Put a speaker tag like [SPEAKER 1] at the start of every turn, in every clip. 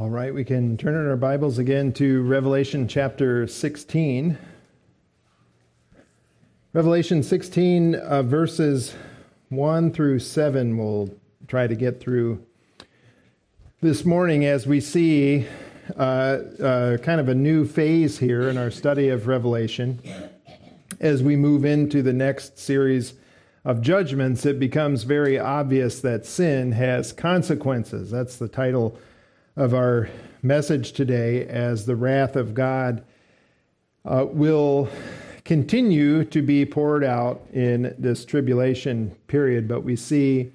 [SPEAKER 1] All right, we can turn in our Bibles again to Revelation chapter 16. Revelation 16, uh, verses 1 through 7, we'll try to get through this morning as we see uh, uh, kind of a new phase here in our study of Revelation. As we move into the next series of judgments, it becomes very obvious that sin has consequences. That's the title of our message today, as the wrath of God uh, will continue to be poured out in this tribulation period, but we see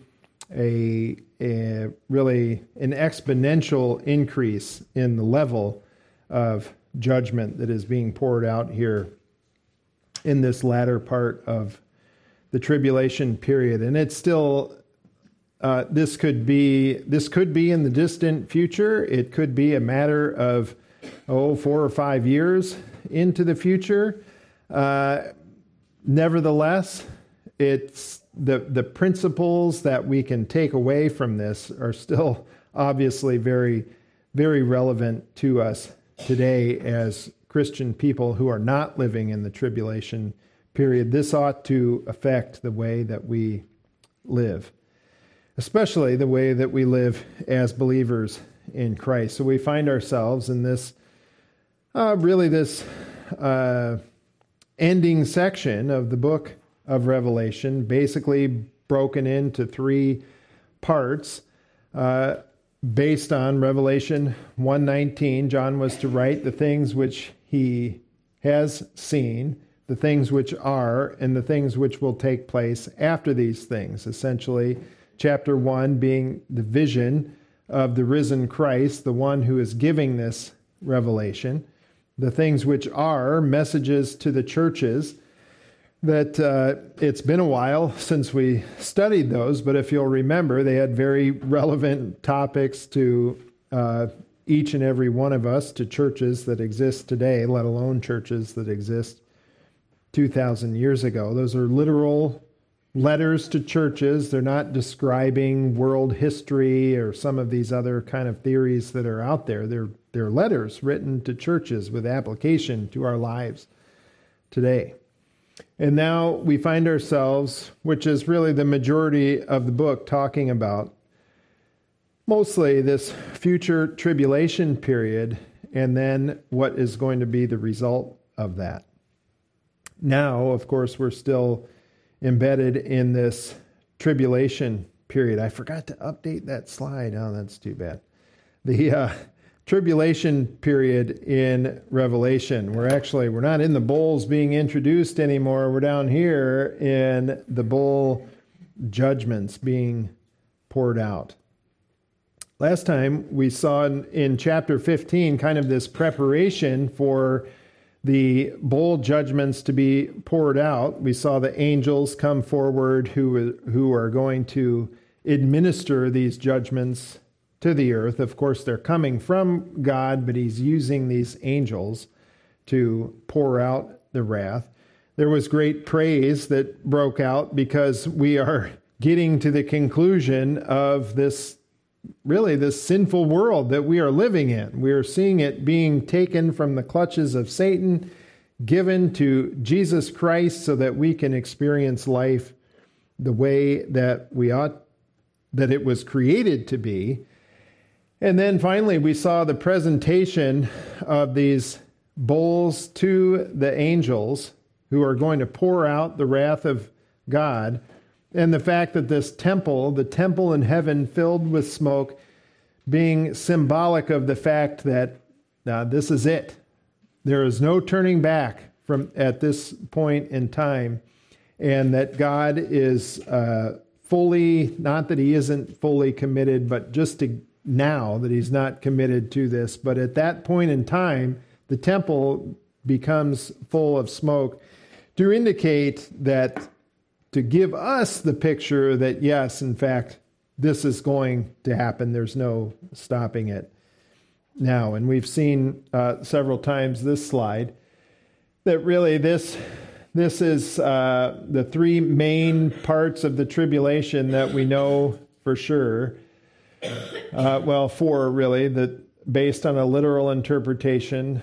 [SPEAKER 1] a, a really an exponential increase in the level of judgment that is being poured out here in this latter part of the tribulation period. And it's still uh, this could be this could be in the distant future. It could be a matter of oh four or five years into the future. Uh, nevertheless, it's the the principles that we can take away from this are still obviously very very relevant to us today as Christian people who are not living in the tribulation period. This ought to affect the way that we live especially the way that we live as believers in Christ. So we find ourselves in this, uh, really, this uh, ending section of the book of Revelation, basically broken into three parts. Uh, based on Revelation 119, John was to write the things which he has seen, the things which are, and the things which will take place after these things. Essentially, chapter 1 being the vision of the risen Christ, the one who is giving this revelation, the things which are messages to the churches. That uh, it's been a while since we studied those, but if you'll remember, they had very relevant topics to uh, each and every one of us, to churches that exist today, let alone churches that exist 2,000 years ago. Those are literal letters to churches. They're not describing world history or some of these other kind of theories that are out there. They're, they're letters written to churches with application to our lives today. And now we find ourselves, which is really the majority of the book, talking about mostly this future tribulation period and then what is going to be the result of that. Now, of course, we're still embedded in this tribulation period. I forgot to update that slide. Oh, that's too bad. The uh, tribulation period in Revelation. We're actually we're not in the bowls being introduced anymore. We're down here in the bowl judgments being poured out. Last time we saw in, in chapter 15 kind of this preparation for the bowl judgments to be poured out. We saw the angels come forward who, who are going to administer these judgments to the earth. Of course, they're coming from God, but He's using these angels to pour out the wrath. There was great praise that broke out because we are getting to the conclusion of this really this sinful world that we are living in. We are seeing it being taken from the clutches of Satan, given to Jesus Christ so that we can experience life the way that we ought that it was created to be. And then finally we saw the presentation of these bowls to the angels who are going to pour out the wrath of God and the fact that this temple, the temple in heaven filled with smoke, being symbolic of the fact that uh, this is it. There is no turning back from at this point in time, and that God is uh, fully, not that He isn't fully committed, but just to now that He's not committed to this. But at that point in time, the temple becomes full of smoke to indicate that to give us the picture that, yes, in fact, this is going to happen. There's no stopping it now. And we've seen uh, several times this slide that really this. This is uh, the three main parts of the tribulation that we know for sure. Uh, well, four really. that based on a literal interpretation,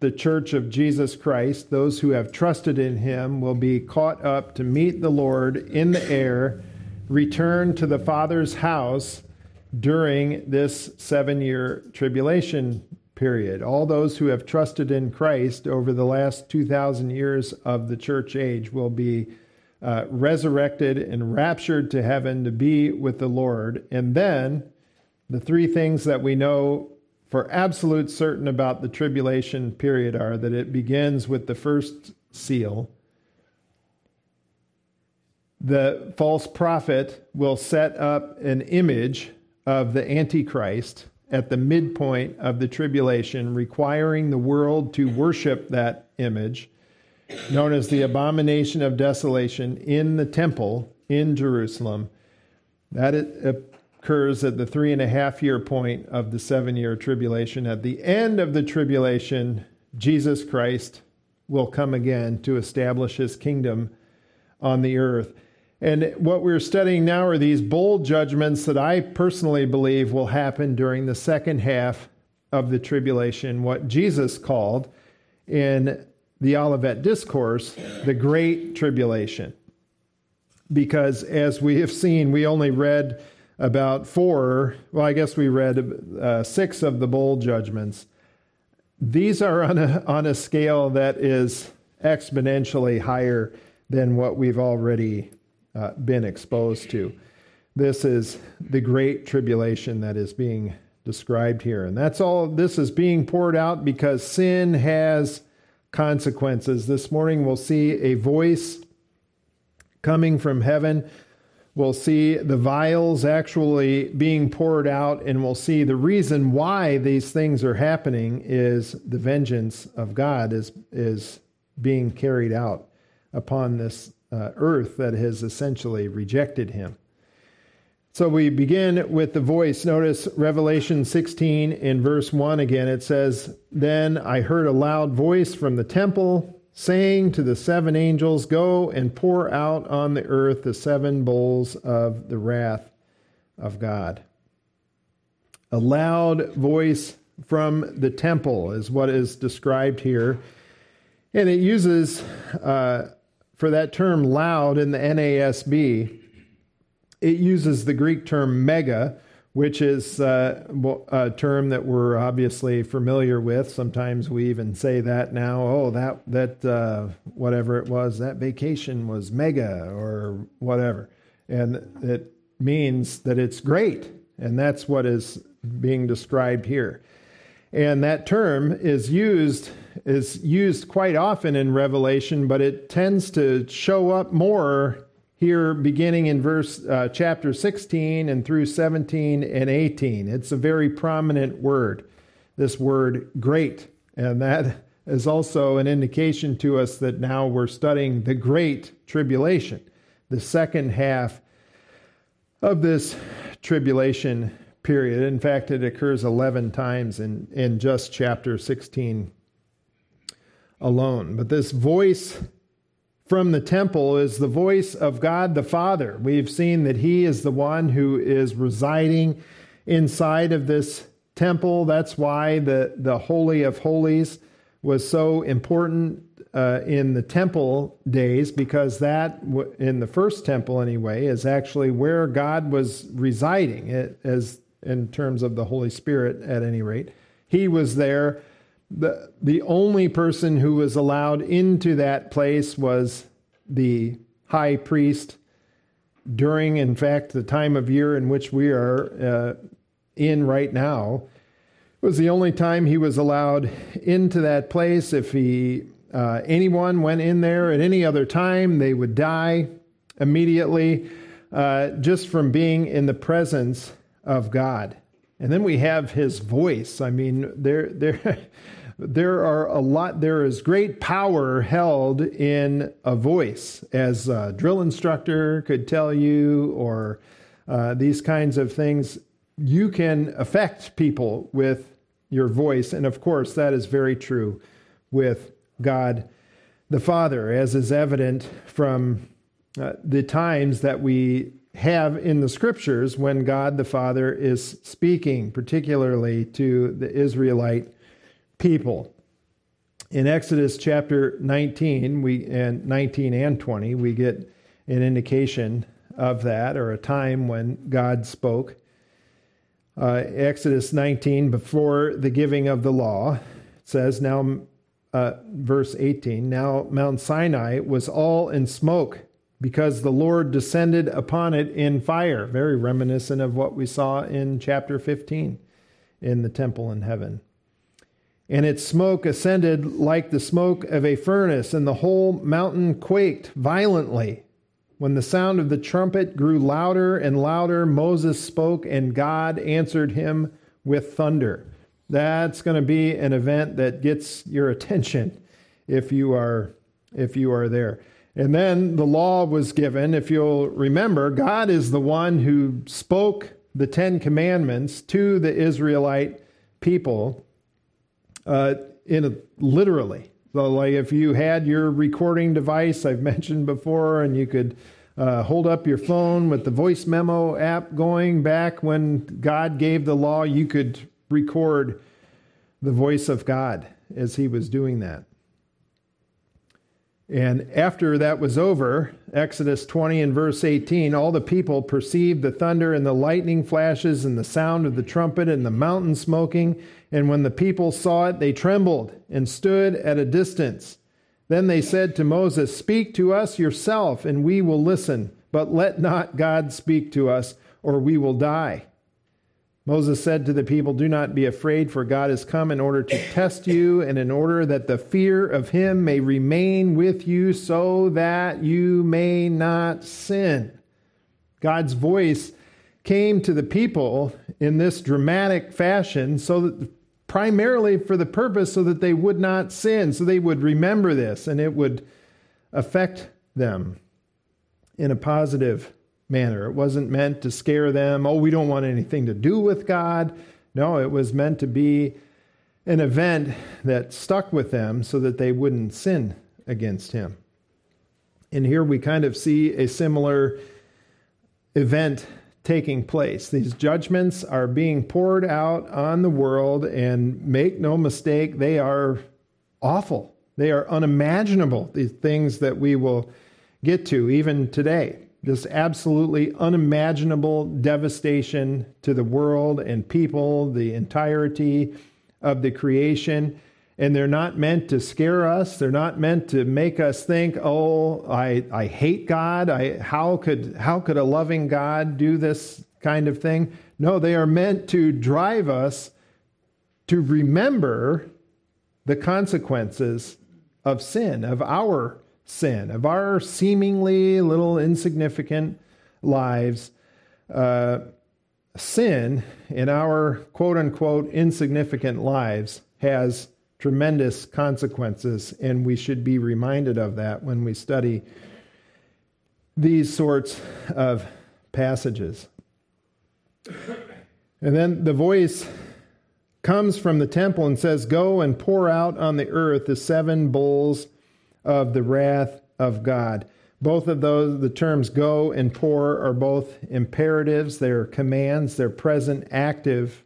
[SPEAKER 1] the church of Jesus Christ, those who have trusted in him, will be caught up to meet the Lord in the air, return to the Father's house during this seven year tribulation period. All those who have trusted in Christ over the last 2,000 years of the church age will be uh, resurrected and raptured to heaven to be with the Lord. And then the three things that we know for absolute certain about the tribulation period are that it begins with the first seal. The false prophet will set up an image of the Antichrist at the midpoint of the tribulation, requiring the world to worship that image, known as the abomination of desolation, in the temple in Jerusalem. That occurs at the three and a half year point of the seven year tribulation. At the end of the tribulation, Jesus Christ will come again to establish his kingdom on the earth. And what we're studying now are these bowl judgments that I personally believe will happen during the second half of the tribulation, what Jesus called in the Olivet Discourse the Great Tribulation. Because as we have seen, we only read about four, well, I guess we read uh, six of the bowl judgments. These are on a, on a scale that is exponentially higher than what we've already uh, been exposed to. This is the great tribulation that is being described here. And that's all this is being poured out because sin has consequences. This morning we'll see a voice coming from heaven. We'll see the vials actually being poured out, and we'll see the reason why these things are happening is the vengeance of God is, is being carried out upon this uh, earth that has essentially rejected him. So we begin with the voice. Notice Revelation 16 in verse 1 again. It says, Then I heard a loud voice from the temple saying to the seven angels, Go and pour out on the earth the seven bowls of the wrath of God. A loud voice from the temple is what is described here. And it uses uh, for that term loud in the NASB, it uses the Greek term mega, which is uh, a term that we're obviously familiar with. Sometimes we even say that now. Oh, that that uh, whatever it was, that vacation was mega or whatever, and it means that it's great, and that's what is being described here. And that term is used is used quite often in Revelation, but it tends to show up more here beginning in verse uh, chapter 16 and through 17 and 18. It's a very prominent word, this word great. And that is also an indication to us that now we're studying the great tribulation, the second half of this tribulation period. In fact, it occurs 11 times in, in just chapter 16 alone. But this voice from the temple is the voice of God the Father. We've seen that He is the one who is residing inside of this temple. That's why the, the Holy of Holies was so important uh, in the temple days, because that, in the first temple anyway, is actually where God was residing. As in terms of the Holy Spirit, at any rate. He was there. The, the only person who was allowed into that place was the high priest during, in fact, the time of year in which we are uh, in right now. It was the only time he was allowed into that place. If he uh, anyone went in there at any other time, they would die immediately uh, just from being in the presence of God. And then we have his voice. I mean, there, there, there are a lot, there is great power held in a voice, as a drill instructor could tell you, or uh, these kinds of things. You can affect people with your voice. And of course, that is very true with God the Father, as is evident from uh, the times that we have in the scriptures when God the Father is speaking, particularly to the Israelite people. In Exodus chapter 19, we and 19 and 20, we get an indication of that, or a time when God spoke. Uh, Exodus 19, before the giving of the law, says, Now, uh, verse 18, now Mount Sinai was all in smoke because the Lord descended upon it in fire. Very reminiscent of what we saw in chapter 15 in the temple in heaven. And its smoke ascended like the smoke of a furnace, and the whole mountain quaked violently. When the sound of the trumpet grew louder and louder, Moses spoke, and God answered him with thunder. That's going to be an event that gets your attention if you are if you are there. And then the law was given. If you'll remember, God is the one who spoke the Ten Commandments to the Israelite people uh, in a, literally. So, like if you had your recording device, I've mentioned before, and you could uh, hold up your phone with the voice memo app going back when God gave the law, you could record the voice of God as he was doing that. And after that was over, Exodus 20 and verse 18, all the people perceived the thunder and the lightning flashes and the sound of the trumpet and the mountain smoking. And when the people saw it, they trembled and stood at a distance. Then they said to Moses, Speak to us yourself, and we will listen, but let not God speak to us, or we will die. Moses said to the people, Do not be afraid, for God has come in order to test you, and in order that the fear of him may remain with you, so that you may not sin. God's voice came to the people in this dramatic fashion, so that primarily for the purpose so that they would not sin, so they would remember this, and it would affect them in a positive manner. It wasn't meant to scare them, oh, we don't want anything to do with God. No, it was meant to be an event that stuck with them so that they wouldn't sin against Him. And here we kind of see a similar event taking place. These judgments are being poured out on the world, and make no mistake, they are awful. They are unimaginable, these things that we will get to even today this absolutely unimaginable devastation to the world and people, the entirety of the creation. And they're not meant to scare us. They're not meant to make us think, oh, I, I hate God. I, how, could, how could a loving God do this kind of thing? No, they are meant to drive us to remember the consequences of sin, of our sin, of our seemingly little insignificant lives. Uh, sin in our quote unquote insignificant lives has tremendous consequences, and we should be reminded of that when we study these sorts of passages. And then the voice comes from the temple and says, Go and pour out on the earth the seven bowls of the wrath of God. Both of those, the terms go and pour, are both imperatives. They're commands. They're present active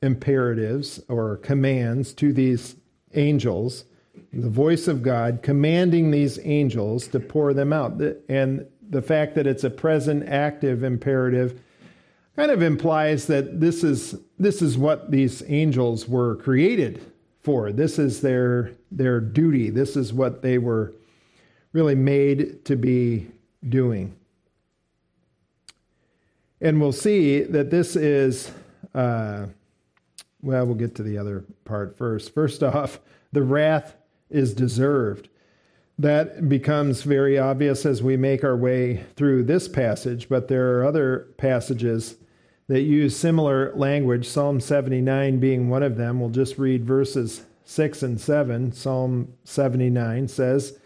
[SPEAKER 1] imperatives or commands to these angels. The voice of God commanding these angels to pour them out. And the fact that it's a present active imperative kind of implies that this is, this is what these angels were created for. This is their, their duty. This is what they were really made to be doing. And we'll see that this is, uh, well, we'll get to the other part first. First off, the wrath is deserved. That becomes very obvious as we make our way through this passage, but there are other passages that use similar language, Psalm 79 being one of them. We'll just read verses 6 and 7. Psalm 79 says,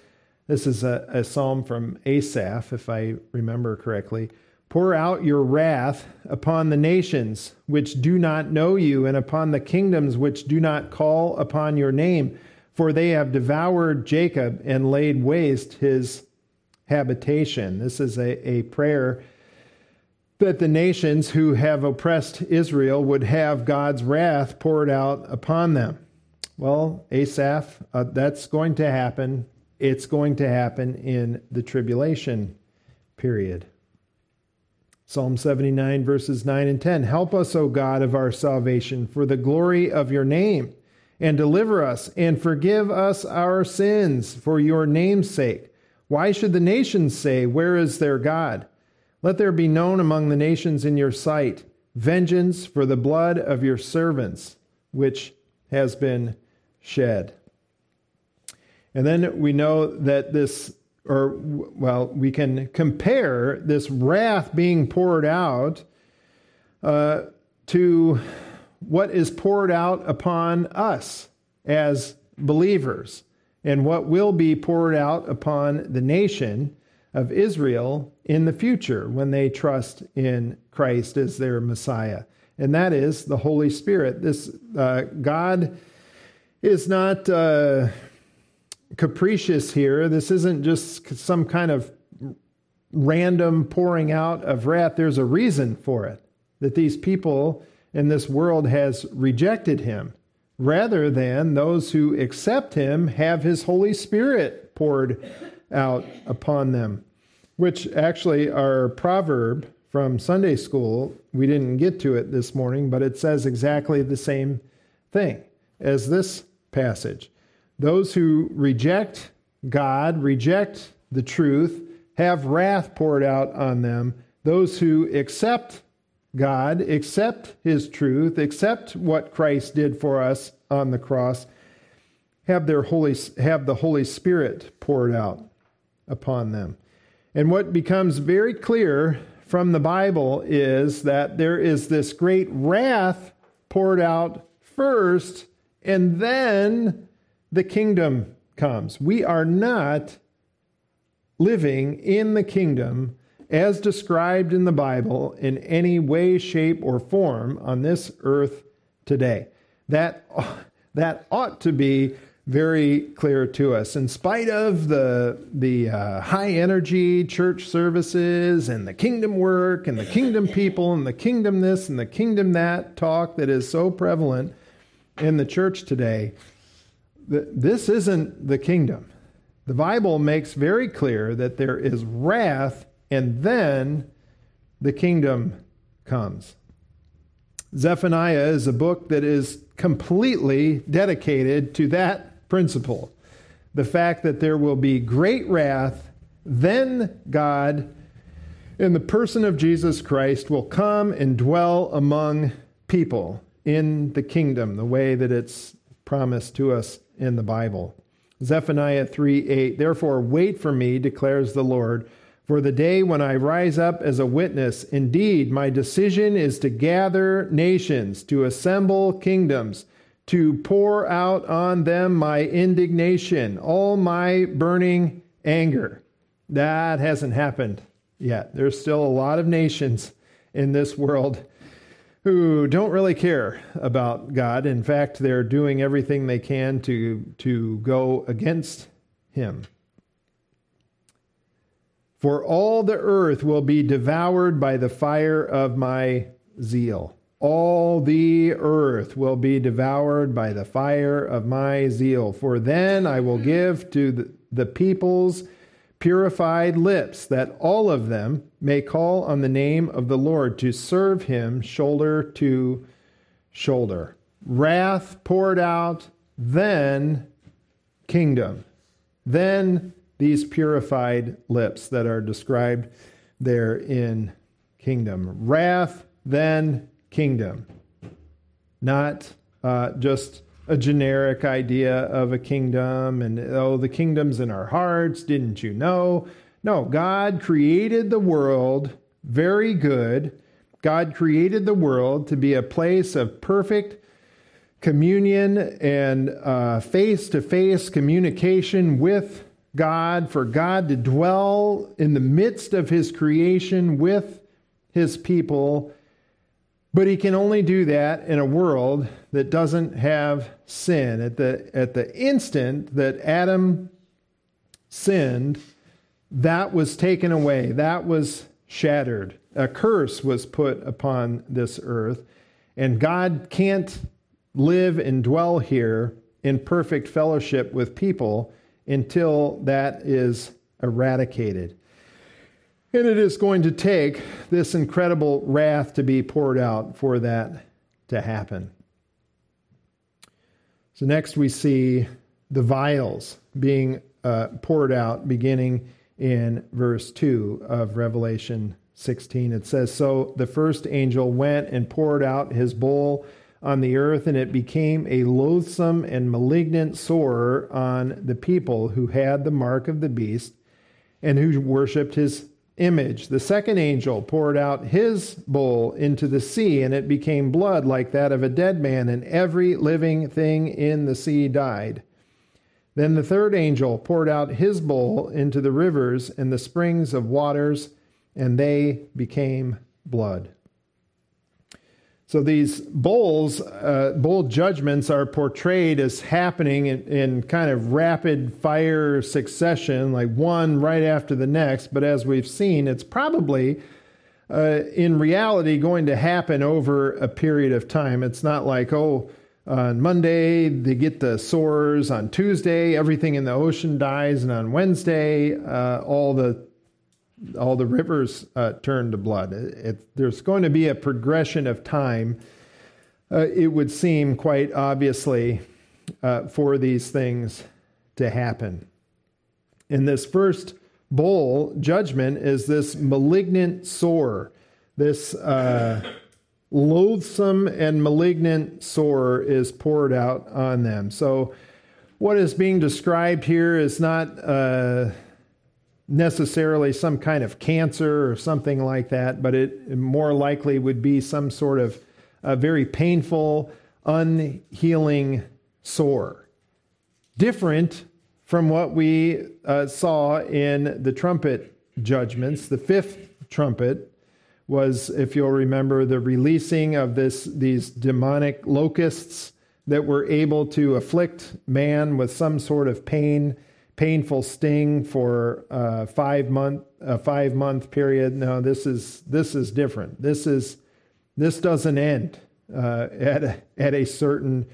[SPEAKER 1] This is a, a psalm from Asaph, if I remember correctly. Pour out your wrath upon the nations which do not know you, and upon the kingdoms which do not call upon your name, for they have devoured Jacob and laid waste his habitation. This is a, a prayer that the nations who have oppressed Israel would have God's wrath poured out upon them. Well, Asaph, uh, that's going to happen. It's going to happen in the tribulation period. Psalm 79, verses 9 and 10. Help us, O God of our salvation, for the glory of your name, and deliver us, and forgive us our sins for your name's sake. Why should the nations say, Where is their God? Let there be known among the nations in your sight vengeance for the blood of your servants, which has been shed. And then we know that this, or, well, we can compare this wrath being poured out uh, to what is poured out upon us as believers and what will be poured out upon the nation of Israel in the future when they trust in Christ as their Messiah. And that is the Holy Spirit. This uh, God is not uh, capricious here. This isn't just some kind of random pouring out of wrath. There's a reason for it that these people in this world has rejected him rather than those who accept him have his Holy Spirit poured out upon them which actually our proverb from Sunday school, we didn't get to it this morning, but it says exactly the same thing as this passage. Those who reject God, reject the truth, have wrath poured out on them. Those who accept God, accept his truth, accept what Christ did for us on the cross, have their holy have the Holy Spirit poured out upon them. And what becomes very clear from the Bible is that there is this great wrath poured out first, and then the kingdom comes. We are not living in the kingdom as described in the Bible in any way, shape, or form on this earth today. That, that ought to be very clear to us. In spite of the the uh, high energy church services and the kingdom work and the kingdom people and the kingdom this and the kingdom that talk that is so prevalent in the church today, this isn't the kingdom. The Bible makes very clear that there is wrath and then the kingdom comes. Zephaniah is a book that is completely dedicated to that principle the fact that there will be great wrath, then God, in the person of Jesus Christ, will come and dwell among people in the kingdom, the way that it's promised to us in the Bible. Zephaniah 3 8, therefore wait for me, declares the Lord, for the day when I rise up as a witness. Indeed, my decision is to gather nations, to assemble kingdoms to pour out on them my indignation, all my burning anger. That hasn't happened yet. There's still a lot of nations in this world who don't really care about God. In fact, they're doing everything they can to, to go against Him. For all the earth will be devoured by the fire of my zeal. All the earth will be devoured by the fire of my zeal. For then I will give to the peoples purified lips, that all of them may call on the name of the Lord to serve him shoulder to shoulder. Wrath poured out, then kingdom. Then these purified lips that are described there in kingdom. Wrath, then kingdom, not uh, just a generic idea of a kingdom and, oh, the kingdom's in our hearts, didn't you know? No, God created the world very good. God created the world to be a place of perfect communion and face to face communication with God, for God to dwell in the midst of his creation with his people but he can only do that in a world that doesn't have sin. At the, at the instant that Adam sinned, that was taken away, that was shattered. a curse was put upon this earth, and God can't live and dwell here in perfect fellowship with people until that is eradicated. And it is going to take this incredible wrath to be poured out for that to happen. So, next we see the vials being uh, poured out beginning in verse 2 of Revelation 16. It says, So the first angel went and poured out his bowl on the earth, and it became a loathsome and malignant sore on the people who had the mark of the beast and who worshipped his image. The second angel poured out his bowl into the sea, and it became blood like that of a dead man, and every living thing in the sea died. Then the third angel poured out his bowl into the rivers and the springs of waters, and they became blood. So these bowls, uh, bowl judgments are portrayed as happening in, in, kind of rapid fire succession, like one right after the next. But as we've seen, it's probably uh, in reality going to happen over a period of time. It's not like, oh, on Monday they get the sores, on Tuesday everything in the ocean dies, and on Wednesday uh, all the all the rivers uh, turn to blood. It, it, there's going to be a progression of time, uh, it would seem quite obviously, uh, for these things to happen. In this first bowl, judgment is this malignant sore, this uh, loathsome and malignant sore is poured out on them. So, what is being described here is not uh, necessarily some kind of cancer or something like that, but it more likely would be some sort of a very painful, unhealing sore. Different from what we uh, saw in the trumpet judgments. The fifth trumpet was, if you'll remember, the releasing of this, these demonic locusts that were able to afflict man with some sort of pain painful sting for a five month a five month period. No, this is this is different. This is this doesn't end uh, at a, at a certain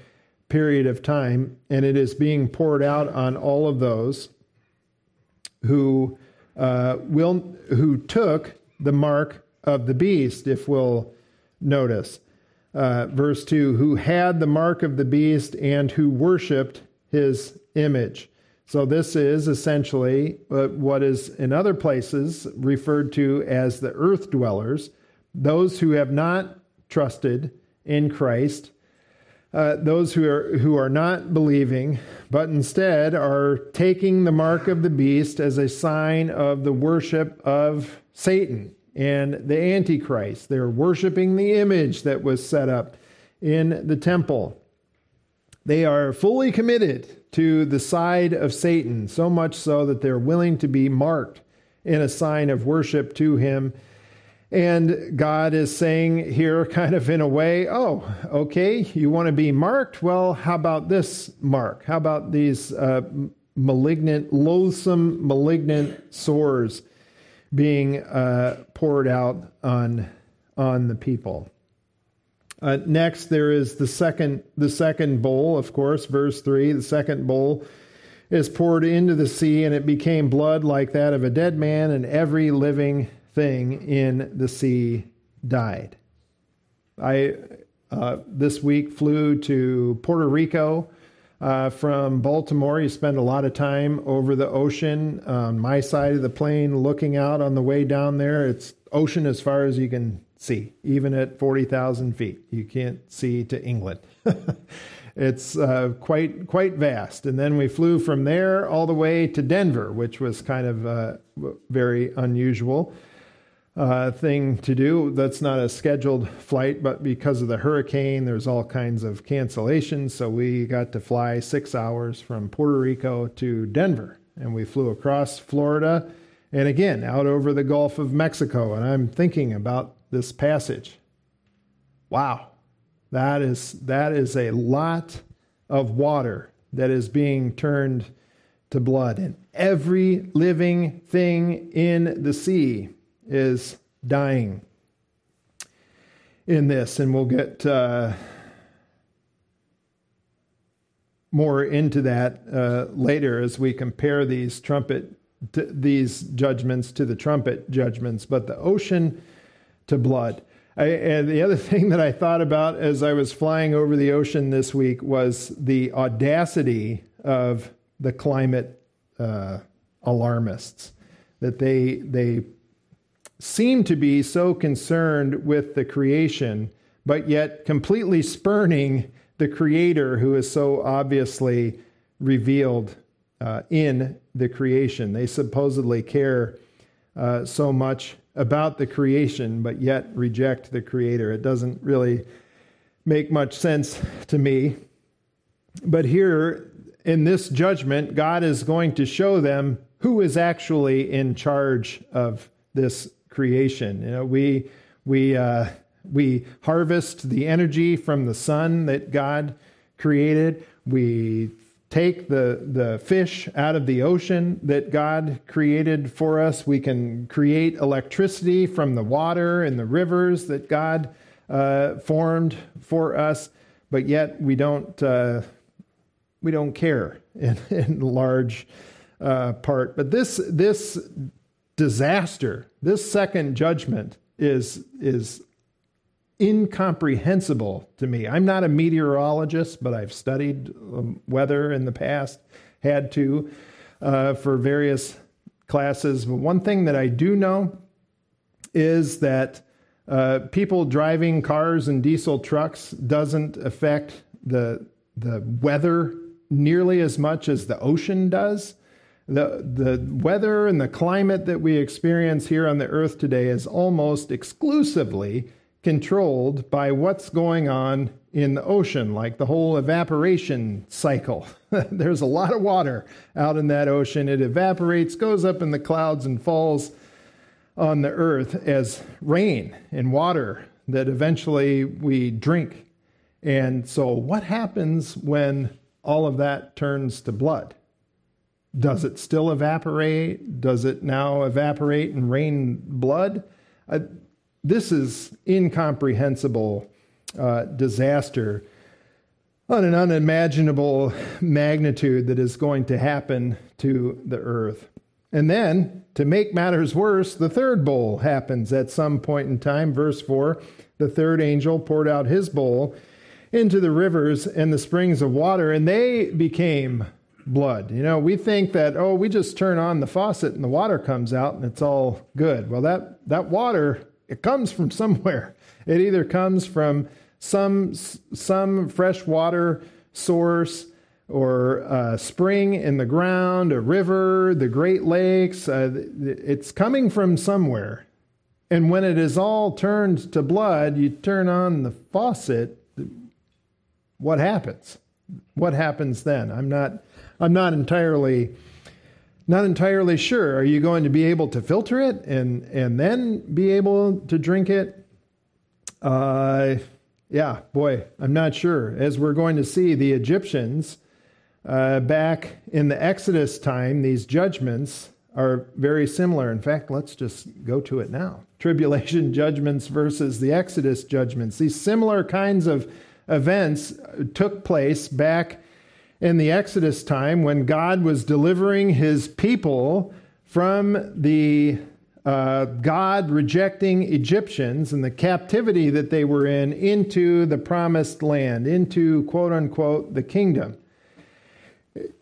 [SPEAKER 1] period of time, and it is being poured out on all of those who uh, will who took the mark of the beast. If we'll notice. Uh, verse 2 who had the mark of the beast and who worshiped his image. So, this is essentially uh, what is in other places referred to as the earth dwellers, those who have not trusted in Christ, uh, those who are, who are not believing, but instead are taking the mark of the beast as a sign of the worship of Satan and the Antichrist. They're worshiping the image that was set up in the temple. They are fully committed to the side of Satan, so much so that they're willing to be marked in a sign of worship to him. And God is saying here, kind of in a way, oh, okay, you want to be marked? Well, how about this mark? How about these uh, malignant, loathsome, malignant sores being uh, poured out on, on the people? Uh, next, there is the second, the second bowl, of course, verse 3. The second bowl is poured into the sea, and it became blood like that of a dead man, and every living thing in the sea died. I uh, this week flew to Puerto Rico uh, from Baltimore. You spend a lot of time over the ocean on my side of the plane, looking out on the way down there. It's ocean as far as you can see, even at 40,000 feet. You can't see to England. it's uh, quite quite vast. And then we flew from there all the way to Denver, which was kind of a very unusual uh, thing to do. That's not a scheduled flight, but because of the hurricane, there's all kinds of cancellations. So we got to fly six hours from Puerto Rico to Denver, and we flew across Florida. And again, out over the Gulf of Mexico. And I'm thinking about this passage. Wow. That is that is a lot of water that is being turned to blood and every living thing in the sea is dying in this, and we'll get uh, more into that uh, later as we compare these trumpet these judgments to the trumpet judgments. But the ocean to blood. I, and the other thing that I thought about as I was flying over the ocean this week was the audacity of the climate uh, alarmists. That they they seem to be so concerned with the creation, but yet completely spurning the Creator, who is so obviously revealed uh, in the creation. They supposedly care uh, so much about the creation, but yet reject the Creator. It doesn't really make much sense to me. But here in this judgment, God is going to show them who is actually in charge of this creation. You know, we we uh, we harvest the energy from the sun that God created. We take the, the fish out of the ocean that God created for us. We can create electricity from the water and the rivers that God uh, formed for us, but yet we don't, uh, we don't care in, in large uh, part. But this, this disaster, this second judgment, is, is incomprehensible to me. I'm not a meteorologist, but I've studied um, weather in the past, had to uh, for various classes. But one thing that I do know is that uh, people driving cars and diesel trucks doesn't affect the the weather nearly as much as the ocean does. The, the weather and the climate that we experience here on the earth today is almost exclusively controlled by what's going on in the ocean, like the whole evaporation cycle. There's a lot of water out in that ocean. It evaporates, goes up in the clouds, and falls on the earth as rain and water that eventually we drink. And so, what happens when all of that turns to blood? Does it still evaporate? Does it now evaporate and rain blood? Uh, this is incomprehensible uh, disaster on an unimaginable magnitude that is going to happen to the earth. And then, to make matters worse, the third bowl happens at some point in time. Verse 4 The third angel poured out his bowl into the rivers and the springs of water, and they became blood. You know, we think that, oh, we just turn on the faucet and the water comes out and it's all good. Well, that, that water it comes from somewhere. It either comes from some some fresh water source or a spring in the ground, a river, the Great Lakes. Uh, it's coming from somewhere. And when it is all turned to blood, you turn on the faucet. What happens? What happens then? I'm not. I'm not entirely not entirely sure. Are you going to be able to filter it and and then be able to drink it? Uh, yeah, boy, I'm not sure. As we're going to see, the Egyptians uh, back in the Exodus time, these judgments are very similar. In fact, let's just go to it now. Tribulation judgments versus the Exodus judgments. These similar kinds of events took place back in the Exodus time when God was delivering his people from the uh, God rejecting Egyptians and the captivity that they were in into the promised land, into quote unquote the kingdom.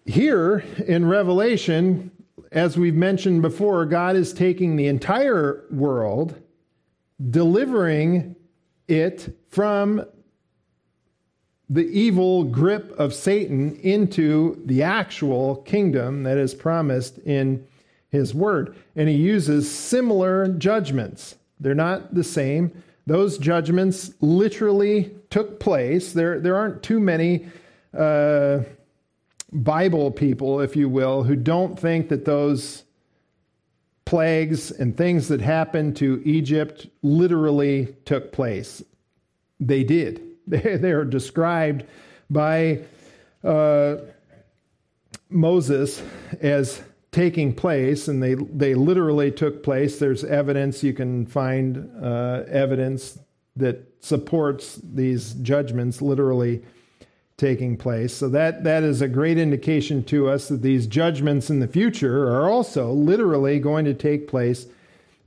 [SPEAKER 1] Here in Revelation, as we've mentioned before, God is taking the entire world, delivering it from the evil grip of Satan into the actual kingdom that is promised in his word. And he uses similar judgments. They're not the same. Those judgments literally took place. There, there aren't too many uh, Bible people, if you will, who don't think that those plagues and things that happened to Egypt literally took place. They did. They, they are described by uh, Moses as taking place, and they, they literally took place. There's evidence, you can find uh, evidence that supports these judgments literally taking place. So that, that is a great indication to us that these judgments in the future are also literally going to take place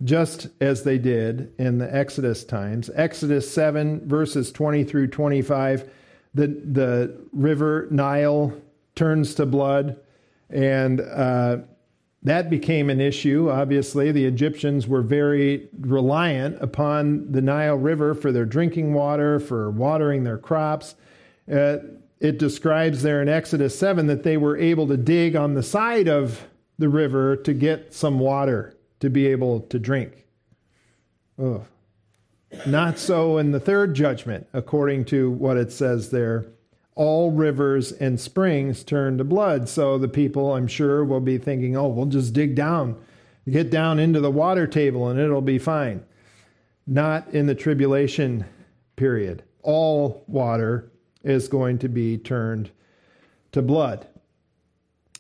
[SPEAKER 1] just as they did in the Exodus times. Exodus 7, verses 20 through 25, the, the river Nile turns to blood, and uh, that became an issue. Obviously, the Egyptians were very reliant upon the Nile River for their drinking water, for watering their crops. Uh, it describes there in Exodus 7 that they were able to dig on the side of the river to get some water to be able to drink. Ugh. Not so in the third judgment, according to what it says there. All rivers and springs turn to blood. So the people, I'm sure, will be thinking, oh, we'll just dig down, get down into the water table, and it'll be fine. Not in the tribulation period. All water is going to be turned to blood.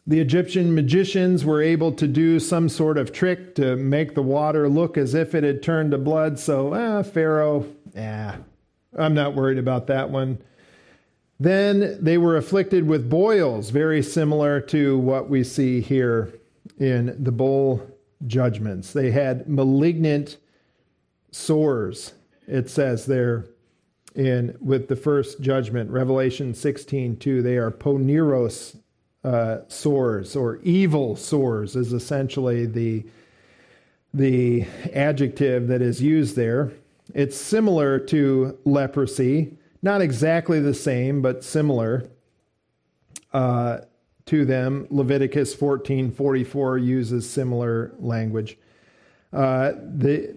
[SPEAKER 1] The Egyptian magicians were able to do some sort of trick to make the water look as if it had turned to blood. So, eh, Pharaoh, yeah, I'm not worried about that one. Then they were afflicted with boils, very similar to what we see here in the bowl judgments. They had malignant sores, it says there in with the first judgment, Revelation 16 2. They are poneros uh, sores or evil sores is essentially the the adjective that is used there. It's similar to leprosy, not exactly the same, but similar uh, to them. Leviticus 14:44 uses similar language. Uh, the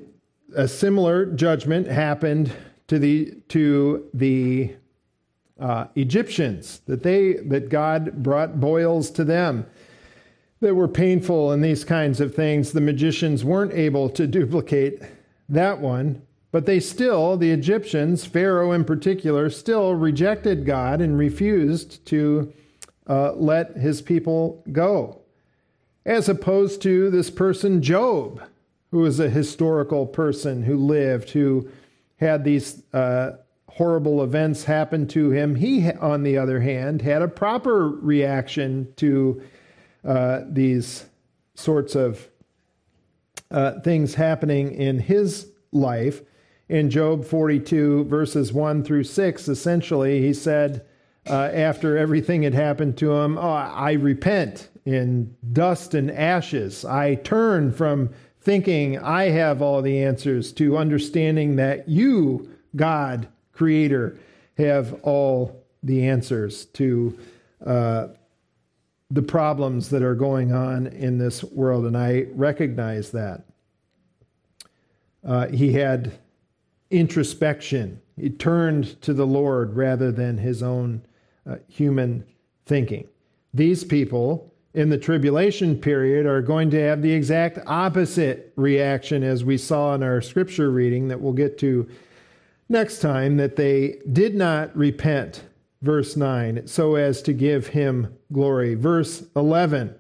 [SPEAKER 1] a similar judgment happened to the to the uh, Egyptians, that they that God brought boils to them that were painful and these kinds of things. The magicians weren't able to duplicate that one, but they still, the Egyptians, Pharaoh in particular, still rejected God and refused to uh, let his people go. As opposed to this person, Job, who was a historical person who lived, who had these uh, horrible events happened to him. He, on the other hand, had a proper reaction to uh, these sorts of uh, things happening in his life. In Job 42, verses 1 through 6, essentially, he said, uh, after everything had happened to him, oh, I repent in dust and ashes. I turn from thinking I have all the answers to understanding that you, God, Creator, have all the answers to uh, the problems that are going on in this world. And I recognize that. Uh, he had introspection, he turned to the Lord rather than his own uh, human thinking. These people in the tribulation period are going to have the exact opposite reaction as we saw in our scripture reading that we'll get to next time that they did not repent verse 9 so as to give him glory verse 11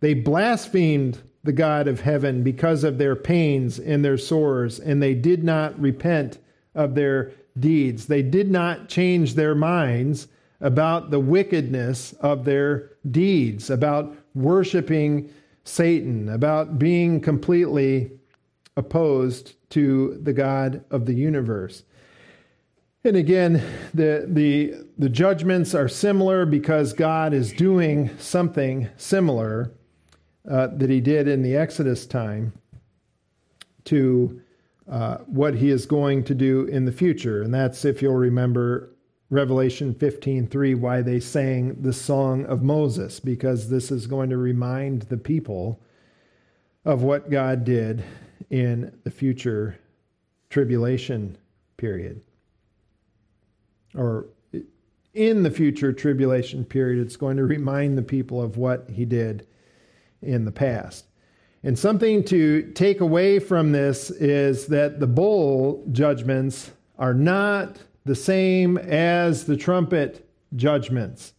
[SPEAKER 1] they blasphemed the god of heaven because of their pains and their sores and they did not repent of their deeds they did not change their minds about the wickedness of their deeds about worshiping Satan, about being completely opposed to the God of the universe. And again, the, the, the judgments are similar because God is doing something similar uh, that he did in the Exodus time to uh, what he is going to do in the future. And that's, if you'll remember, Revelation 15:3 why they sang the song of Moses because this is going to remind the people of what God did in the future tribulation period. Or in the future tribulation period it's going to remind the people of what he did in the past. And something to take away from this is that the bowl judgments are not the same as the trumpet judgments.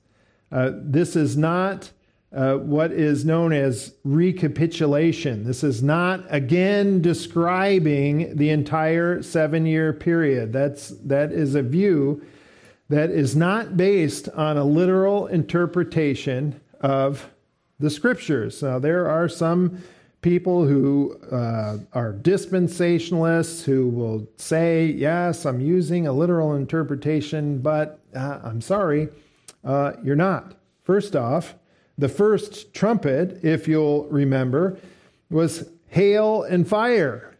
[SPEAKER 1] Uh, this is not uh, what is known as recapitulation. This is not again describing the entire seven year period. That's, that is a view that is not based on a literal interpretation of the scriptures. Now, there are some people who uh, are dispensationalists who will say, Yes, I'm using a literal interpretation, but uh, I'm sorry, uh, you're not. First off, the first trumpet, if you'll remember, was hail and fire.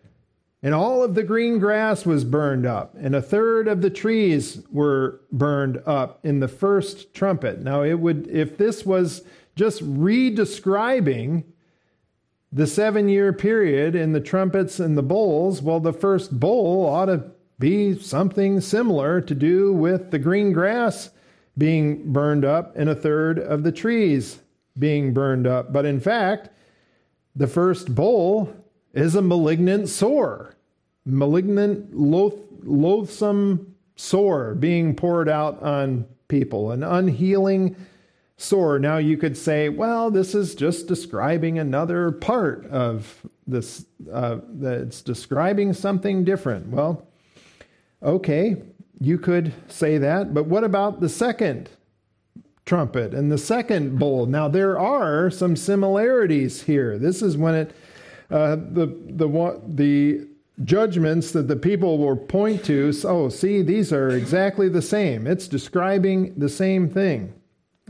[SPEAKER 1] And all of the green grass was burned up, and a third of the trees were burned up in the first trumpet. Now, it would, if this was just re-describing the seven year period in the trumpets and the bowls, well, the first bowl ought to be something similar to do with the green grass being burned up and a third of the trees being burned up. But in fact, the first bowl is a malignant sore, malignant, loath, loathsome sore being poured out on people, an unhealing sore. Now you could say, well, this is just describing another part of this, uh, it's describing something different. Well, okay, you could say that, but what about the second trumpet and the second bowl? Now there are some similarities here. This is when it, uh, the, the, the judgments that the people will point to, oh, see, these are exactly the same. It's describing the same thing.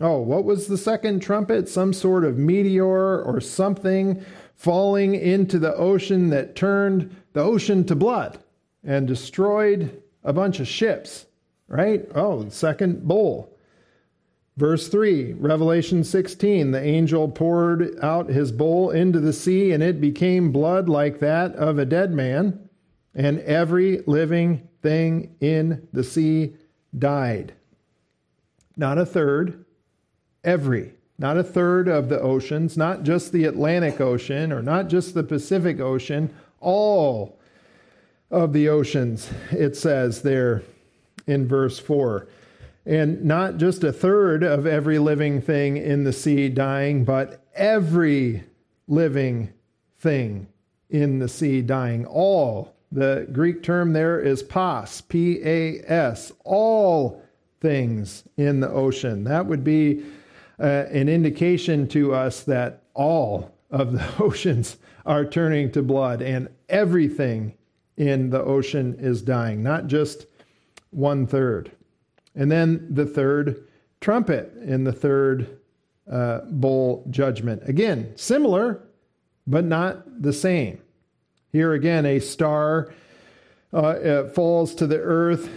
[SPEAKER 1] Oh, what was the second trumpet? Some sort of meteor or something falling into the ocean that turned the ocean to blood and destroyed a bunch of ships, right? Oh, the second bowl. Verse 3, Revelation 16, the angel poured out his bowl into the sea, and it became blood like that of a dead man, and every living thing in the sea died. Not a third, every. Not a third of the oceans, not just the Atlantic Ocean or not just the Pacific Ocean, all of the oceans, it says there in verse 4. And not just a third of every living thing in the sea dying, but every living thing in the sea dying. All. The Greek term there is pas, P A S, all things in the ocean. That would be uh, an indication to us that all of the oceans are turning to blood and everything in the ocean is dying, not just one third. And then the third trumpet in the third uh, bowl judgment. Again, similar, but not the same. Here again, a star uh, falls to the earth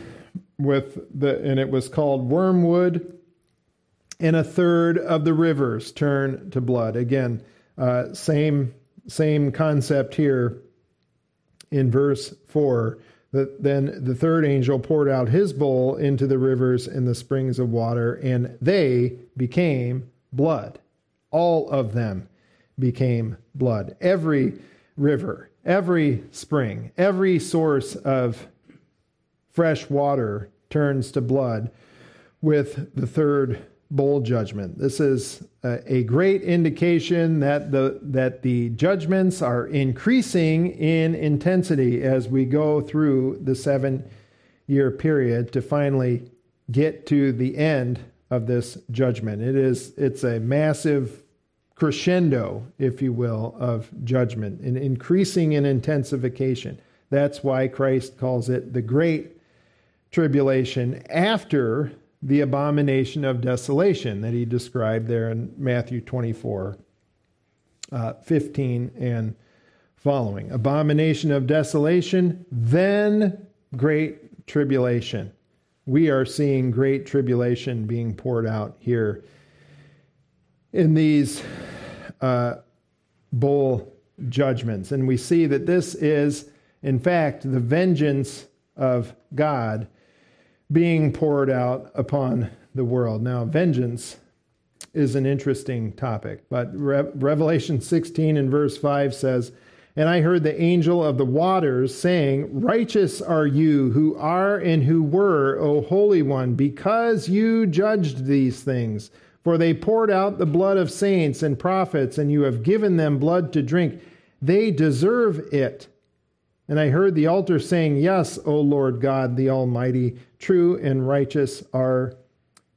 [SPEAKER 1] with the, and it was called wormwood and a third of the rivers turn to blood. Again, uh, same same concept here in verse four. Then the third angel poured out his bowl into the rivers and the springs of water, and they became blood. All of them became blood. Every river, every spring, every source of fresh water turns to blood with the third bowl judgment. This is a, a, great indication that the that the judgments are increasing in intensity as we go through the 7 year period to finally get to the end of this judgment. It is it's a massive crescendo, if you will, of judgment and increasing in intensification. That's why Christ calls it the great tribulation after the abomination of desolation that he described there in Matthew 24, uh, 15 and following. Abomination of desolation, then great tribulation. We are seeing great tribulation being poured out here in these uh, bowl judgments. And we see that this is, in fact, the vengeance of God being poured out upon the world. Now, vengeance is an interesting topic, but Re- Revelation 16 and verse 5 says, And I heard the angel of the waters saying, Righteous are you who are and who were, O Holy One, because you judged these things. For they poured out the blood of saints and prophets, and you have given them blood to drink. They deserve it. And I heard the altar saying, Yes, O Lord God, the Almighty, true and righteous are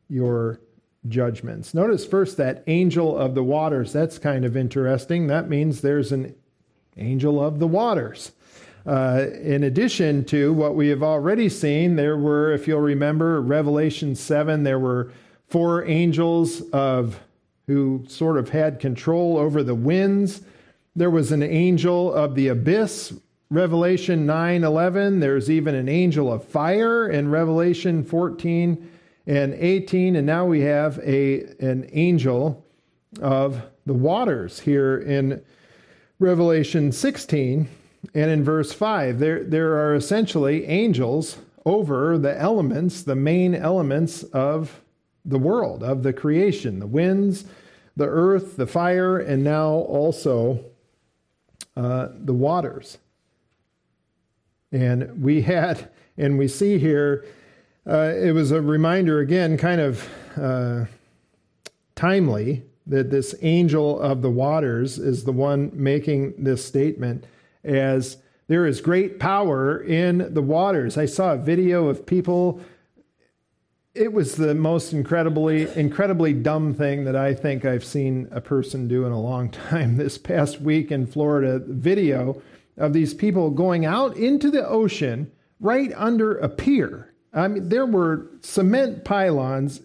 [SPEAKER 1] your judgments. Notice first that angel of the waters. That's kind of interesting. That means there's an angel of the waters. Uh, in addition to what we have already seen, there were, if you'll remember, Revelation 7, there were four angels of who sort of had control over the winds. There was an angel of the abyss, Revelation 9 11. There's even an angel of fire in Revelation 14 and 18. And now we have a, an angel of the waters here in Revelation 16 and in verse 5. There, there are essentially angels over the elements, the main elements of the world, of the creation, the winds, the earth, the fire, and now also uh, the waters. And we had, and we see here, uh, it was a reminder again, kind of uh, timely, that this angel of the waters is the one making this statement as there is great power in the waters. I saw a video of people it was the most incredibly incredibly dumb thing that I think I've seen a person do in a long time. This past week in Florida, video of these people going out into the ocean right under a pier. I mean, there were cement pylons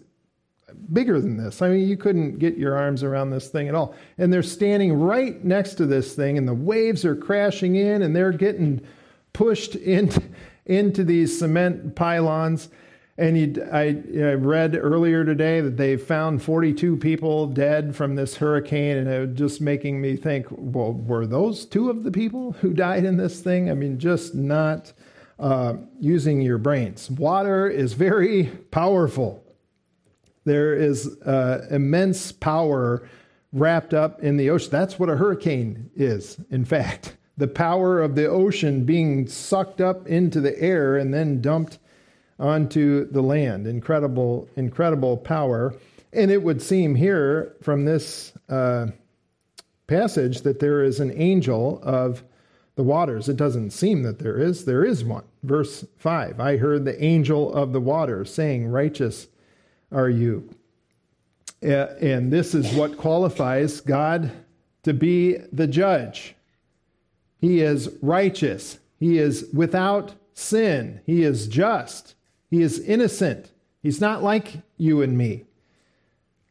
[SPEAKER 1] bigger than this. I mean, you couldn't get your arms around this thing at all. And they're standing right next to this thing, and the waves are crashing in, and they're getting pushed into, into these cement pylons. And I, I, read earlier today that they found 42 people dead from this hurricane, and it was just making me think, well, were those two of the people who died in this thing? I mean, just not uh, using your brains. Water is very powerful. There is uh, immense power wrapped up in the ocean. That's what a hurricane is, in fact. The power of the ocean being sucked up into the air and then dumped onto the land. Incredible, incredible power. And it would seem here from this uh, passage that there is an angel of the waters. It doesn't seem that there is. There is one. Verse 5 I heard the angel of the waters saying, Righteous are you. And this is what qualifies God to be the judge. He is righteous. He is without sin. He is just. He is innocent. He's not like you and me.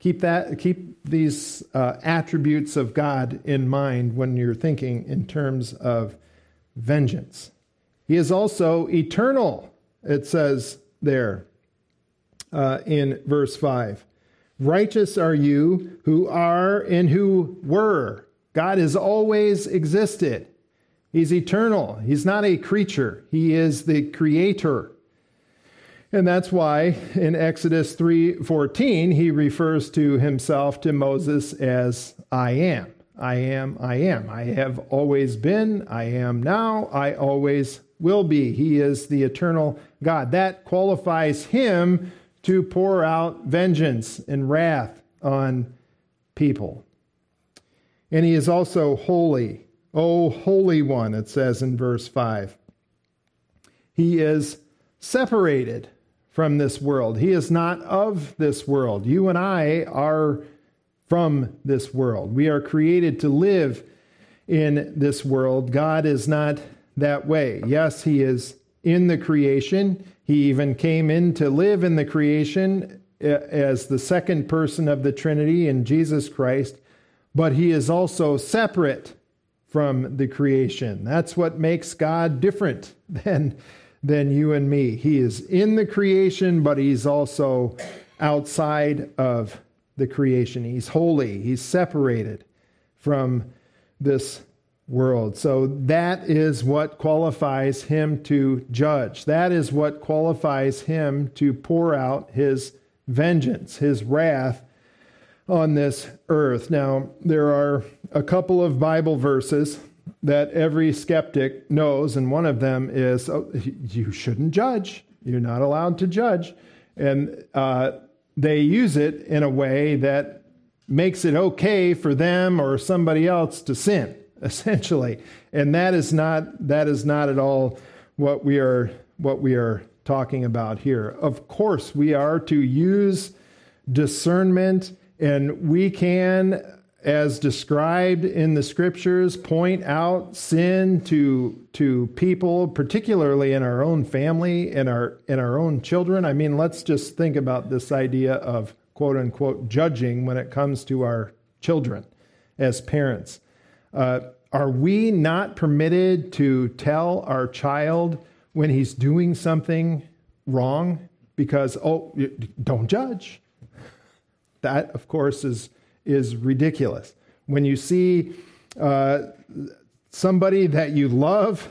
[SPEAKER 1] Keep that keep these uh, attributes of God in mind when you're thinking in terms of vengeance. He is also eternal. It says there uh, in verse 5. Righteous are you who are and who were. God has always existed. He's eternal. He's not a creature. He is the creator. And that's why in Exodus 3:14 he refers to himself to Moses as I am. I am, I am. I have always been, I am now, I always will be. He is the eternal God. That qualifies him to pour out vengeance and wrath on people. And he is also holy. O Holy One, it says in verse 5. He is separated from this world. He is not of this world. You and I are from this world. We are created to live in this world. God is not that way. Yes, He is in the creation. He even came in to live in the creation uh, as the second person of the Trinity in Jesus Christ, but He is also separate from the creation. That's what makes God different than than you and me. He is in the creation, but he's also outside of the creation. He's holy, he's separated from this world. So that is what qualifies him to judge. That is what qualifies him to pour out his vengeance, his wrath on this earth. Now, there are a couple of Bible verses that every skeptic knows, and one of them is oh, you shouldn't judge. You're not allowed to judge. And uh, they use it in a way that makes it okay for them or somebody else to sin essentially and that is not that is not at all what we are what we are talking about here of course we are to use discernment and we can as described in the scriptures, point out sin to, to people, particularly in our own family, in our, in our own children. I mean, let's just think about this idea of quote unquote judging when it comes to our children as parents. Uh, are we not permitted to tell our child when he's doing something wrong? Because, oh, don't judge. That, of course, is is ridiculous. When you see uh, somebody that you love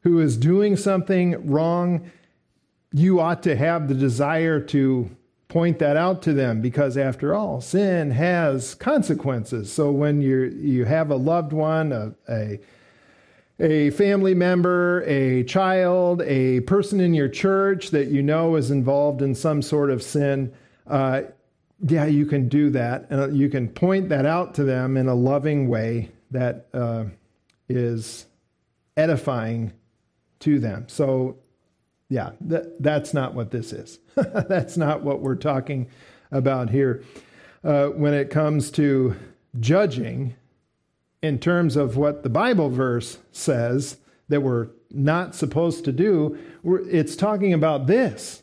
[SPEAKER 1] who is doing something wrong, you ought to have the desire to point that out to them because after all sin has consequences so when you you have a loved one a, a a family member, a child, a person in your church that you know is involved in some sort of sin, uh, yeah, you can do that. And you can point that out to them in a loving way that uh, is edifying to them. So, yeah, that, that's not what this is. that's not what we're talking about here. Uh, when it comes to judging, in terms of what the Bible verse says that we're not supposed to do, it's talking about this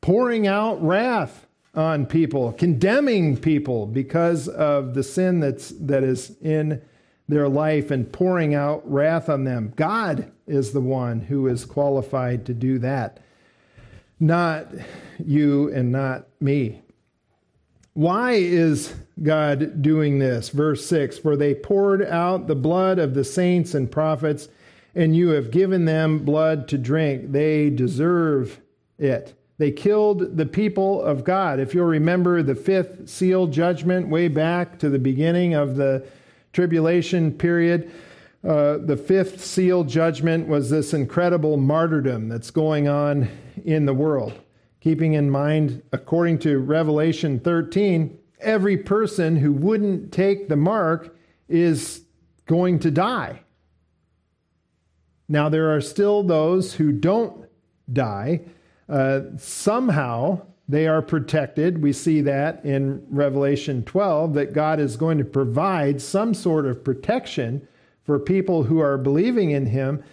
[SPEAKER 1] pouring out wrath on people, condemning people because of the sin that's that is in their life and pouring out wrath on them. God is the one who is qualified to do that, not you and not me. Why is God doing this? Verse 6 For they poured out the blood of the saints and prophets, and you have given them blood to drink. They deserve it. They killed the people of God. If you'll remember the fifth seal judgment way back to the beginning of the tribulation period, uh, the fifth seal judgment was this incredible martyrdom that's going on in the world. Keeping in mind, according to Revelation 13, every person who wouldn't take the mark is going to die. Now, there are still those who don't die uh, somehow they are protected. We see that in Revelation 12 that God is going to provide some sort of protection for people who are believing in Him.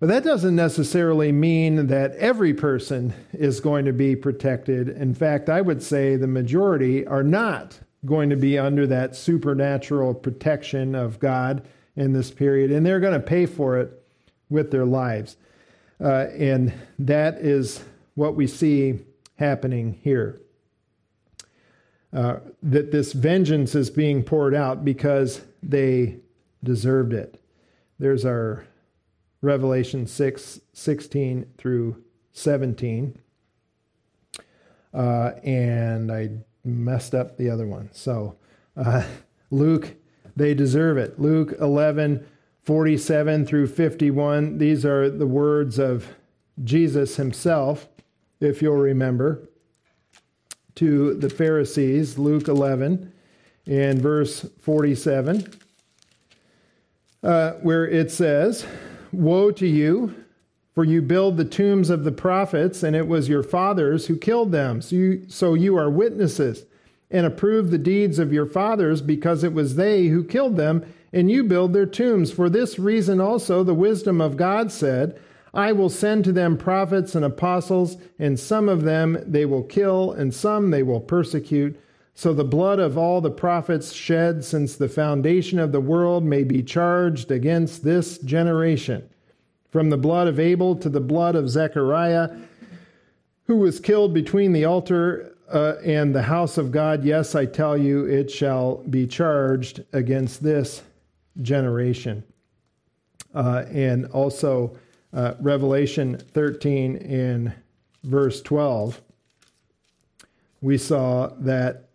[SPEAKER 1] But that doesn't necessarily mean that every person is going to be protected. In fact, I would say the majority are not going to be under that supernatural protection of God in this period, and they're going to pay for it with their lives. Uh, and that is what we see happening here. Uh, that this vengeance is being poured out because they deserved it. There's our Revelation 6 16 through 17. Uh, and I messed up the other one. So, uh, Luke, they deserve it. Luke 11 47 through 51. These are the words of Jesus himself if you'll remember, to the Pharisees, Luke 11 and verse 47, uh, where it says, Woe to you, for you build the tombs of the prophets, and it was your fathers who killed them. So you, so you are witnesses, and approve the deeds of your fathers, because it was they who killed them, and you build their tombs. For this reason also the wisdom of God said, I will send to them prophets and apostles, and some of them they will kill, and some they will persecute. So the blood of all the prophets shed since the foundation of the world may be charged against this generation. From the blood of Abel to the blood of Zechariah, who was killed between the altar uh, and the house of God, yes, I tell you, it shall be charged against this generation. Uh, and also, uh, Revelation 13 in verse 12, we saw that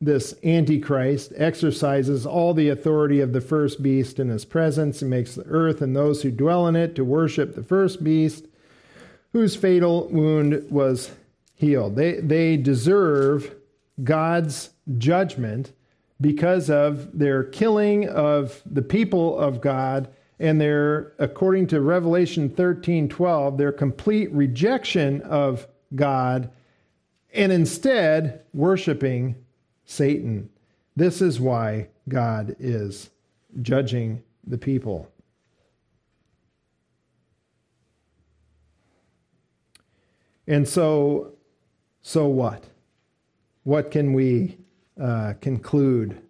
[SPEAKER 1] this Antichrist exercises all the authority of the first beast in his presence and makes the earth and those who dwell in it to worship the first beast, whose fatal wound was healed. They, they deserve God's judgment because of their killing of the people of God and their, according to Revelation 13 12, their complete rejection of God and instead worshiping Satan. This is why God is judging the people. And so, so what? What can we uh, conclude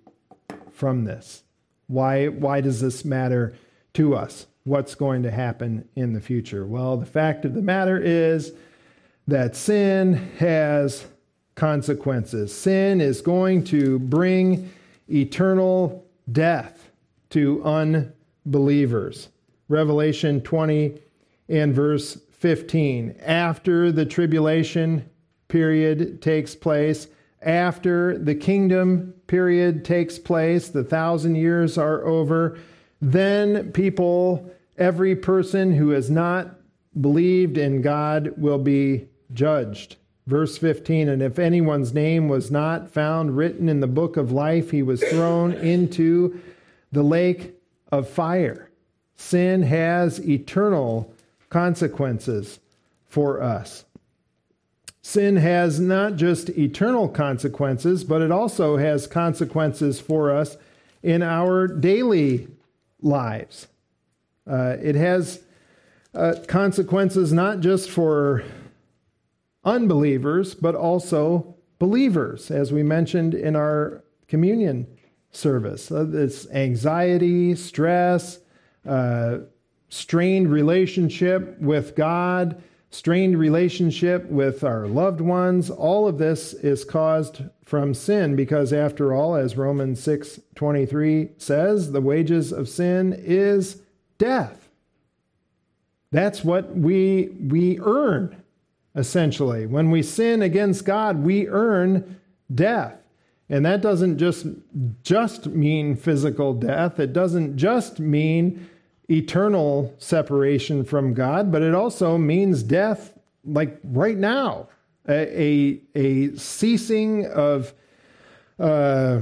[SPEAKER 1] from this? Why, why does this matter to us? What's going to happen in the future? Well, the fact of the matter is that sin has consequences. Sin is going to bring eternal death to unbelievers. Revelation 20 and verse 15. After the tribulation period takes place, after the kingdom period takes place, the thousand years are over, then people, every person who has not believed in God, will be judged. Verse 15 And if anyone's name was not found written in the book of life, he was thrown into the lake of fire. Sin has eternal consequences for us. Sin has not just eternal consequences, but it also has consequences for us in our daily lives. Uh, it has uh, consequences not just for unbelievers, but also believers, as we mentioned in our communion service. Uh, it's anxiety, stress, uh, strained relationship with God, strained relationship with our loved ones. All of this is caused from sin because after all, as Romans 6:23 says, the wages of sin is death. That's what we we earn essentially. When we sin against God, we earn death. And that doesn't just just mean physical death. It doesn't just mean eternal separation from God, but it also means death like right now. A, a, a ceasing of uh,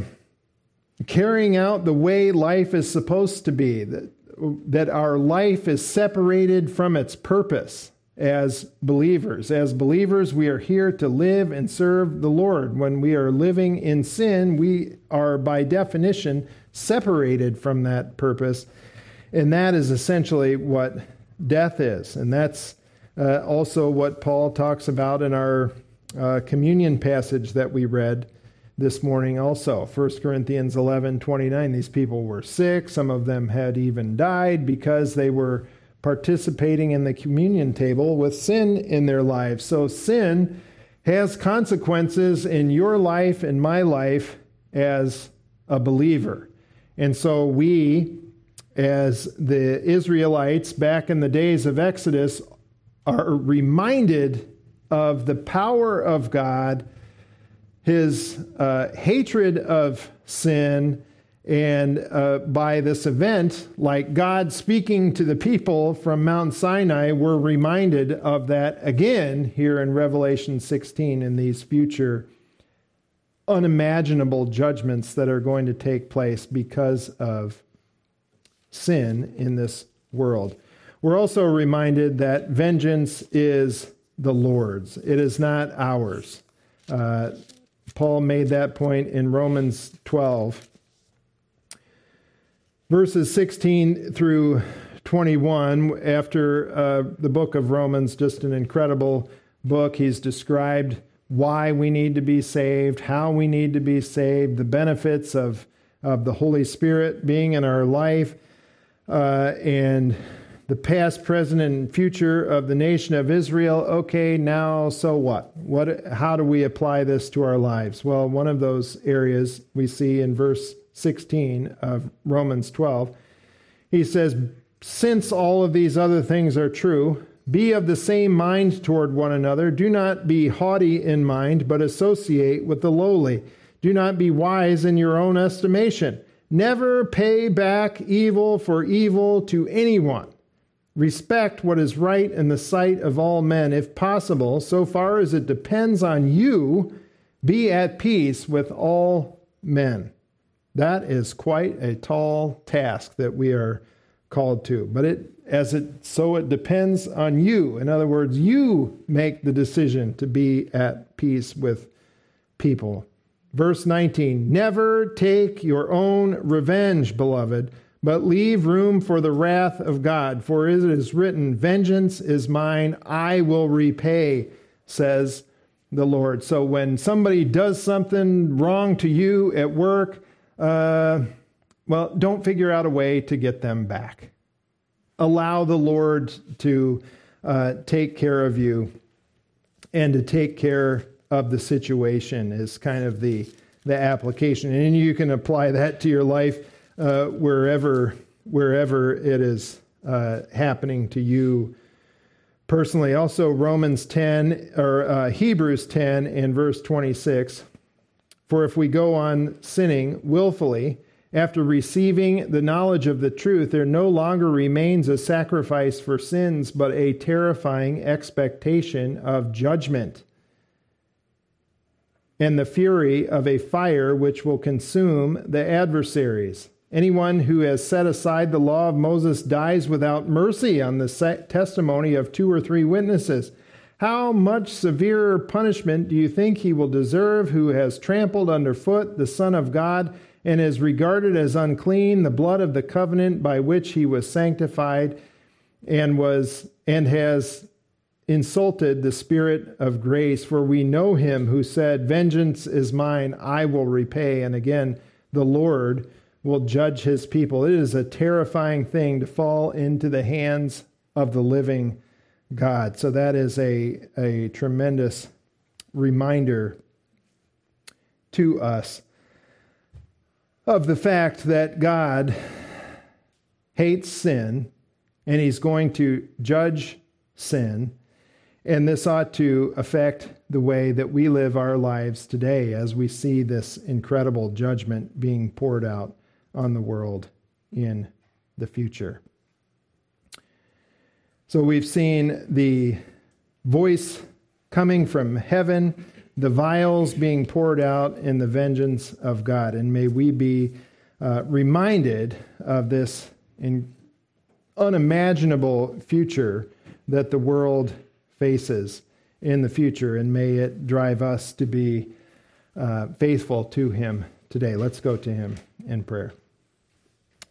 [SPEAKER 1] carrying out the way life is supposed to be, that, that our life is separated from its purpose as believers. As believers, we are here to live and serve the Lord. When we are living in sin, we are by definition separated from that purpose. And that is essentially what death is. And that's uh, also what Paul talks about in our uh, communion passage that we read this morning also 1 corinthians 11 29 these people were sick some of them had even died because they were participating in the communion table with sin in their lives. So sin has consequences in your life and my life as a believer. And so we, as the Israelites back in the days of Exodus, are reminded of the power of God, his uh, hatred of sin, and uh, by this event, like God speaking to the people from Mount Sinai, we're reminded of that again here in Revelation 16 in these future unimaginable judgments that are going to take place because of sin in this world. We're also reminded that vengeance is the Lord's, it is not ours. Uh, Paul made that point in Romans 12 verses 16 through 21, after uh, the book of Romans, just an incredible book. He's described why we need to be saved, how we need to be saved, the benefits of, of the Holy Spirit being in our life, uh, and the past, present, and future of the nation of Israel. Okay, now so what? What? How do we apply this to our lives? Well, one of those areas we see in verse 16 of Romans 12. He says, Since all of these other things are true, be of the same mind toward one another. Do not be haughty in mind, but associate with the lowly. Do not be wise in your own estimation. Never pay back evil for evil to anyone. Respect what is right in the sight of all men, if possible, so far as it depends on you, be at peace with all men. That is quite a tall task that we are called to. But it as it so it depends on you. In other words, you make the decision to be at peace with people. Verse 19, never take your own revenge, beloved but leave room for the wrath of God. For it is written, Vengeance is mine, I will repay, says the Lord. So when somebody does something wrong to you at work, uh, well, don't figure out a way to get them back. Allow the Lord to uh, take care of you and to take care of the situation is kind of the the application, and you can apply that to your life uh, wherever wherever it is uh, happening to you personally. Also, Romans 10 or uh, Hebrews 10 and verse 26. For if we go on sinning willfully after receiving the knowledge of the truth, there no longer remains a sacrifice for sins, but a terrifying expectation of judgment and the fury of a fire which will consume the adversaries. Anyone who has set aside the law of Moses dies without mercy on the testimony of two or three witnesses. How much severer punishment do you think he will deserve who has trampled underfoot the Son of God and has regarded as unclean the blood of the covenant by which he was sanctified and was and has insulted the spirit of grace for we know him who said vengeance is mine I will repay and again the Lord will judge his people. It is a terrifying thing to fall into the hands of the living God. So that is a, a tremendous reminder to us of the fact that God hates sin and he's going to judge sin. And this ought to affect the way that we live our lives today as we see this incredible judgment being poured out on the world in the future. So we've seen the voice coming from heaven, the vials being poured out in the vengeance of God. And may we be uh, reminded of this in unimaginable future that the world faces in the future, and may it drive us to be uh, faithful to Him today. Let's go to Him in prayer.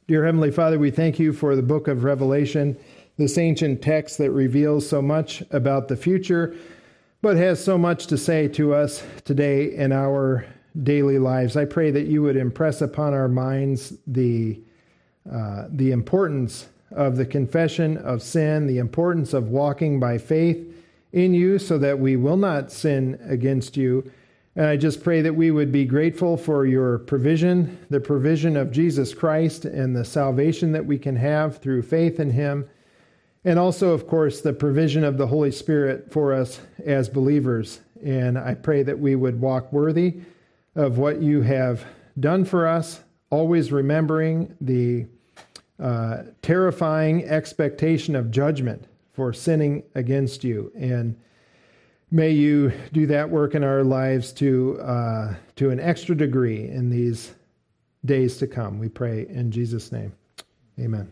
[SPEAKER 1] Dear Heavenly Father, we thank you for the book of Revelation, this ancient text that reveals so much about the future, but has so much to say to us today in our daily lives. I pray that you would impress upon our minds the, uh, the importance of the confession of sin, the importance of walking by faith in you so that we will not sin against you and I just pray that we would be grateful for your provision, the provision of Jesus Christ, and the salvation that we can have through faith in him. And also, of course, the provision of the Holy Spirit for us as believers. And I pray that we would walk worthy of what you have done for us, always remembering the uh, terrifying expectation of judgment for sinning against you. And May you do that work in our lives to, uh, to an extra degree in these days to come. We pray in Jesus' name. Amen.